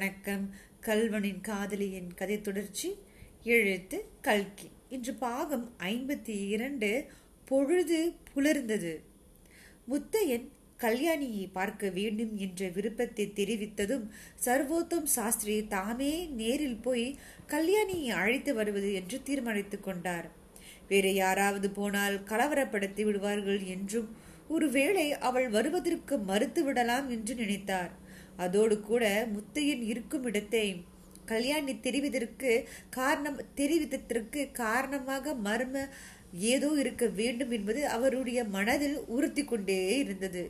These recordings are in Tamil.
வணக்கம். கல்வனின் காதலியின் கதை தொடர்ச்சி. எழுத்து கல்கி. இன்று பாகம் ஐம்பத்தி இரண்டு. பொழுது புலர்ந்தது. முத்தையன் கல்யாணியை பார்க்க வேண்டும் என்ற விருப்பத்தை தெரிவித்ததும் சர்வோத்தம் சாஸ்திரி தாமே நேரில் போய் கல்யாணியை அழைத்து வருவது என்று தீர்மானித்துக் கொண்டார். வேறு யாராவது போனால் கலவரப்படுத்தி விடுவார்கள் என்றும் ஒருவேளை அவள் வருவதற்கு மறுத்து விடலாம் என்று நினைத்தார். அதோடு கூட முத்தையன் இருக்கும் இடத்தை கல்யாணி தெரிவதற்கு காரணம் தெரிவித்ததற்கு காரணமாக மர்ம ஏதோ இருக்க வேண்டும் என்பது அவருடைய மனதில் உறுத்தி கொண்டே இருந்தது.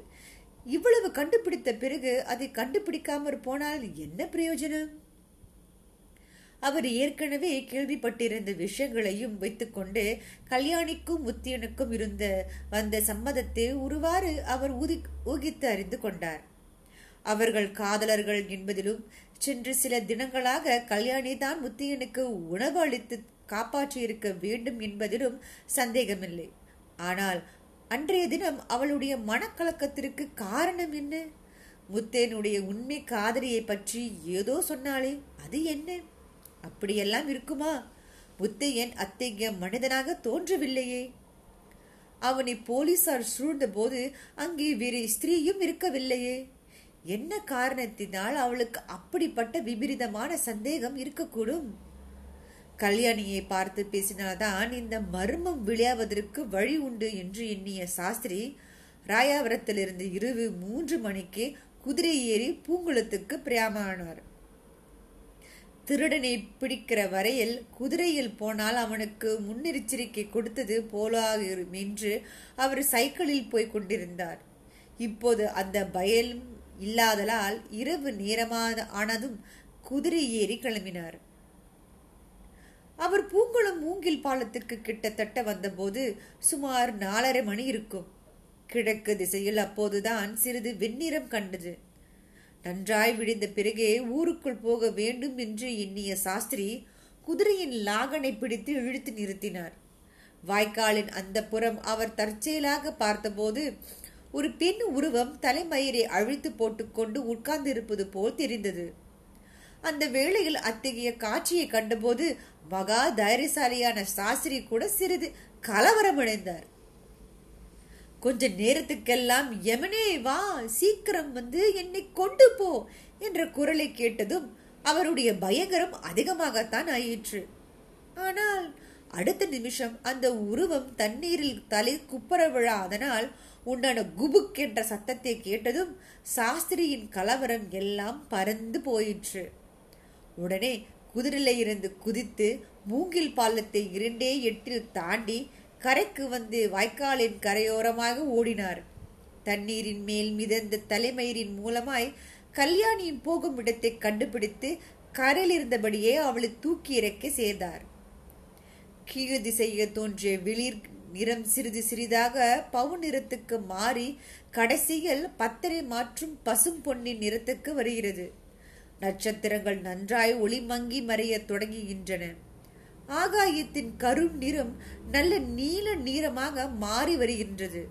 இவ்வளவு கண்டுபிடித்த பிறகு அதை கண்டுபிடிக்காமற் போனால் என்ன பிரயோஜனம்? அவர் ஏற்கனவே கேள்விப்பட்டிருந்த விஷயங்களையும் வைத்துக்கொண்டு கல்யாணிக்கும் முத்தியனுக்கும் இருந்த வந்த சம்மதத்தை ஒருவாறு அவர் ஊதி ஊகித்து அறிந்து கொண்டார். அவர்கள் காதலர்கள் என்பதிலும் சென்று சில தினங்களாக கல்யாணி தான் முத்தியனுக்கு உணவு அளித்து காப்பாற்றியிருக்க வேண்டும் என்பதிலும் சந்தேகமில்லை. ஆனால் அன்றைய தினம் அவளுடைய மனக்கலக்கத்திற்கு காரணம் என்ன? முத்தேனுடைய உண்மை காதலியை பற்றி ஏதோ சொன்னாலே அது என்ன? அப்படியெல்லாம் இருக்குமா? முத்தையன் அத்தகைய மனிதனாக தோன்றவில்லையே. அவனை போலீசார் சூழ்ந்த போது அங்கே வேறு ஸ்திரீயும் இருக்கவில்லையே. என்ன காரணத்தினால் அவளுக்கு அப்படிப்பட்ட விபரீதமான சந்தேகம் இருக்கக்கூடும்? கல்யாணியை பார்த்து பேசினால்தான் இந்த மர்மம் விளையாவதற்கு வழி உண்டு என்று எண்ணிய சாஸ்திரி ராயாவரத்திலிருந்து இரவு மூன்று மணிக்கு குதிரை ஏறி பூங்குளத்துக்கு பிரயாமானார் திருடனை பிடிக்கிற வரையில் குதிரையில் போனால் அவனுக்கு முன்னெச்சரிக்கை கொடுத்தது போலாகும் என்று அவர் சைக்கிளில் போய் கொண்டிருந்தார். இப்போது அந்த பயம் இல்லாதலால் இரவு நேரமான ஆனதும் குதிரை ஏறி கிளம்பினார். அவர் பூங்குளம் மூங்கில் பாலத்துக்கு கிட்டத்தட்ட வந்தபோது சுமார் நாலரை மணி இருக்கும். கிழக்கு திசையில் அப்போதுதான் சிறிது வெண்ணிறம் கண்டது. நன்றாய் விடிந்த பிறகே ஊருக்குள் போக வேண்டும் என்று எண்ணிய சாஸ்திரி குதிரையின் லாகனை பிடித்து இழுத்து நிறுத்தினார். வாய்க்காலின் அந்த புறம் அவர் தற்செயலாக பார்த்தபோது ஒரு பெண் உருவம் தலைமயிரை அழித்து போட்டுக்கொண்டு உட்கார்ந்திருப்பது போல் தெரிந்தது. அந்த வேளையில் அத்தகைய காட்சியை கண்டபோது மகா தைரியசாலியான சாஸ்திரி கூட சிறிது கலவரமடைந்தார் கொஞ்ச நேரத்துக்கெல்லாம் எமனே வா சீக்கிரம் வந்து என்னை கொண்டு போ என்ற குரலை கேட்டதும் அவருடைய பயங்கரம் அதிகமாகத்தான் ஆயிற்று. ஆனால் அடுத்த நிமிஷம் அந்த உருவம் தண்ணீரில் தலை குப்பர விழாதனால் உண்டான குபுக் என்ற சத்தத்தை கேட்டதும் சாஸ்திரியின் கலவரம் எல்லாம் பறந்து போயிற்று. உடனே குதிரையிலிருந்து குதித்து மூங்கில் பாலத்தை இரண்டே எட்டில் தாண்டி கரைக்கு வந்து வாய்க்காலின் கரையோரமாக ஓடினார். தண்ணீரின் மேல் மிதந்த தலைமயிரின் மூலமாய் கல்யாணியின் போகும் இடத்தை கண்டுபிடித்து கரையில் இருந்தபடியே அவளை தூக்கி இறக்க சேர்ந்தார். கீழ் திசையில் தோன்றிய வெளிர் நிறம் சிறிது சிறிதாக பவு நிறத்துக்கு மாறி கடைசியில் பத்தரை மாற்றும் பசும் பொன்னின் நிறத்துக்கு வருகிறது. நட்சத்திரங்கள் நன்றாய் ஒளி மங்கி மறைய தொடங்குகின்றன. ஆகாயத்தின் கரும் நிறம் நல்ல நீல நீரமாக மாறி வருகின்றது.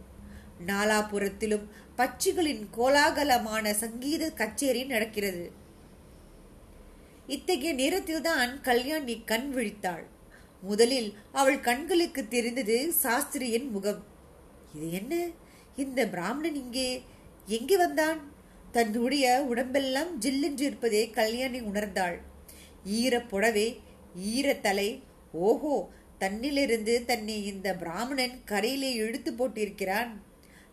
நாலாபுரத்திலும் பட்சிகளின் கோலாகலமான சங்கீத கச்சேரி நடக்கிறது. இத்தகைய நேரத்தில்தான் கல்யாணி கண் விழித்தாள். முதலில் அவள் கண்களுக்கு தெரிந்தது சாஸ்திரியின் முகம். இது என்ன? இந்த பிராமணன் இங்கே எங்கே வந்தான்? தன்னுடைய உடம்பெல்லாம் ஜில்லென்று இருப்பதை கல்யாணி உணர்ந்தாள். ஈர புடவை ஈரத்தலை ஓஹோ தன்னிலிருந்து தன்னை இந்த பிராமணன் கரையிலே இழுத்து போட்டிருக்கிறான்.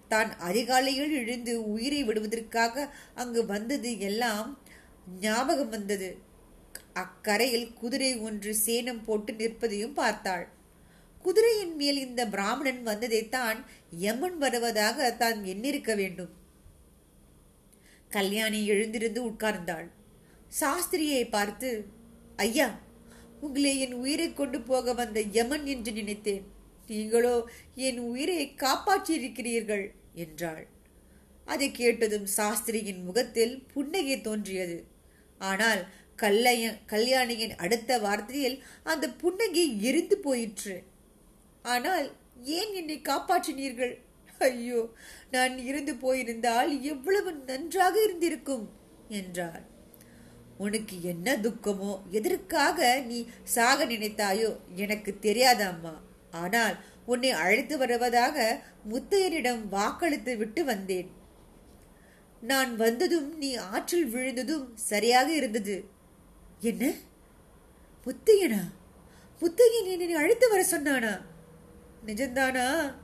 தான் அதிகாலையில் எழுந்து உயிரை விடுவதற்காக அங்கு வந்தது எல்லாம் ஞாபகம் வந்தது. அக்கரையில் குதிரை ஒன்று சேனம் போட்டு நிற்பதையும் பார்த்தாள். குதிரையின் மேல் இந்த பிராமணன் வந்ததைத்தான் யமன் வருவதாக தான் எண்ணிருக்க வேண்டும். கல்யாணி எழுந்திருந்து உட்கார்ந்தாள். சாஸ்திரியை பார்த்து ஐயா உங்களை என் உயிரை கொண்டு போக வந்த யமன் என்று நினைத்தேன். நீங்களோ என் உயிரை காப்பாற்றியிருக்கிறீர்கள் என்றாள். அதை கேட்டதும் சாஸ்திரியின் முகத்தில் புன்னகை தோன்றியது. ஆனால் கல்லைய கல்யாணியின் அடுத்த வார்த்தையில் அந்த புன்னகை எரிந்து போயிற்று. ஆனால் ஏன் என்னை காப்பாற்றினீர்கள்? ஐயோ நான் இருந்து போயிருந்தால் எவ்வளவு நன்றாக இருந்திருக்கும் என்றார் உனக்கு என்ன துக்கமோ எதற்காக நீ சாக நினைத்தாயோ எனக்கு தெரியாதாம்மா. ஆனால் உன்னை அழைத்து வருவதாக முத்தையரிடம் வாக்களித்து விட்டு வந்தேன். நான் வந்ததும் நீ ஆற்றில் விழுந்ததும் சரியாக இருந்தது. என்ன? முத்தையனா முத்தையன் என்னை அழைத்து வர சொன்னானா? நிஜம்தானா?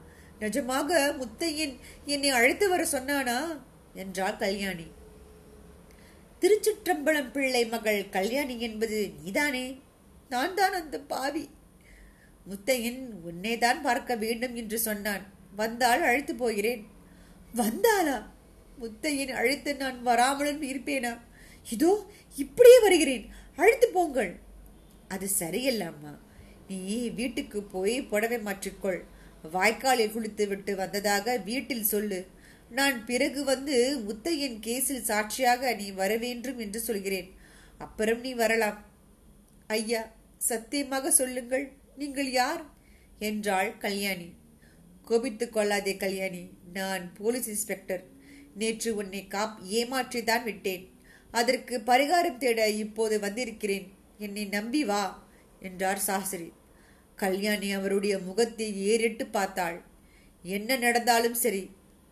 நிஜமாக முத்தையன் என்னை அழைத்து வர சொன்னானா? என்றாள் கல்யாணி. திருச்சிற்றம்பலம் பிள்ளை மகள் கல்யாணி என்பது நீதானே? நான் தான் அந்த பாவி. முத்தையன் உன்னை தான் பார்க்க வேண்டும் என்று சொன்னான். வந்தால் அழைத்து போகிறேன். வந்தாளா? முத்தையன் அழைத்து நான் வராமலும் இருப்பேனா? இதோ இப்படியே வருகிறேன். அழுத்து போங்கள். அது சரியல்ல அம்மா. நீ வீட்டுக்கு போய் புடவை மாற்றிக்கொள். வாய்க்காலில் குளித்து விட்டு வந்ததாக வீட்டில் சொல்லு. நான் பிறகு வந்து முத்தையன் கேஸில் சாட்சியாக நீ வர வேண்டும் என்று சொல்கிறேன். அப்புறம் நீ வரலாம். ஐயா சத்தியமாக சொல்லுங்கள். நீங்கள் யார்? என்றாள் கல்யாணி. கோபித்துக் கொள்ளாதே கல்யாணி. நான் போலீஸ் இன்ஸ்பெக்டர். நேற்று உன்னை காப் ஏமாற்றிதான் விட்டேன். அதற்கு பரிகாரம் தேட இப்போது வந்திருக்கிறேன். என்னை நம்பி வா என்றார் சாஸ்திரி. கல்யாணி அவருடைய முகத்தை ஏறிட்டு பார்த்தாள். என்ன நடந்தாலும் சரி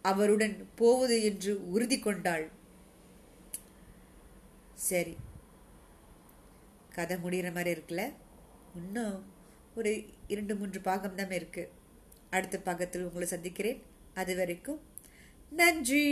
அவருடன் போவது என்று உறுதி கொண்டாள். சரி கதை முடிகிற மாதிரி இருக்குல்ல? இன்னும் ஒரு இரண்டு மூன்று பாகம் தான் இருக்கு. அடுத்த பாகத்தில் உங்களை சந்திக்கிறேன். அது வரைக்கும் நன்றி!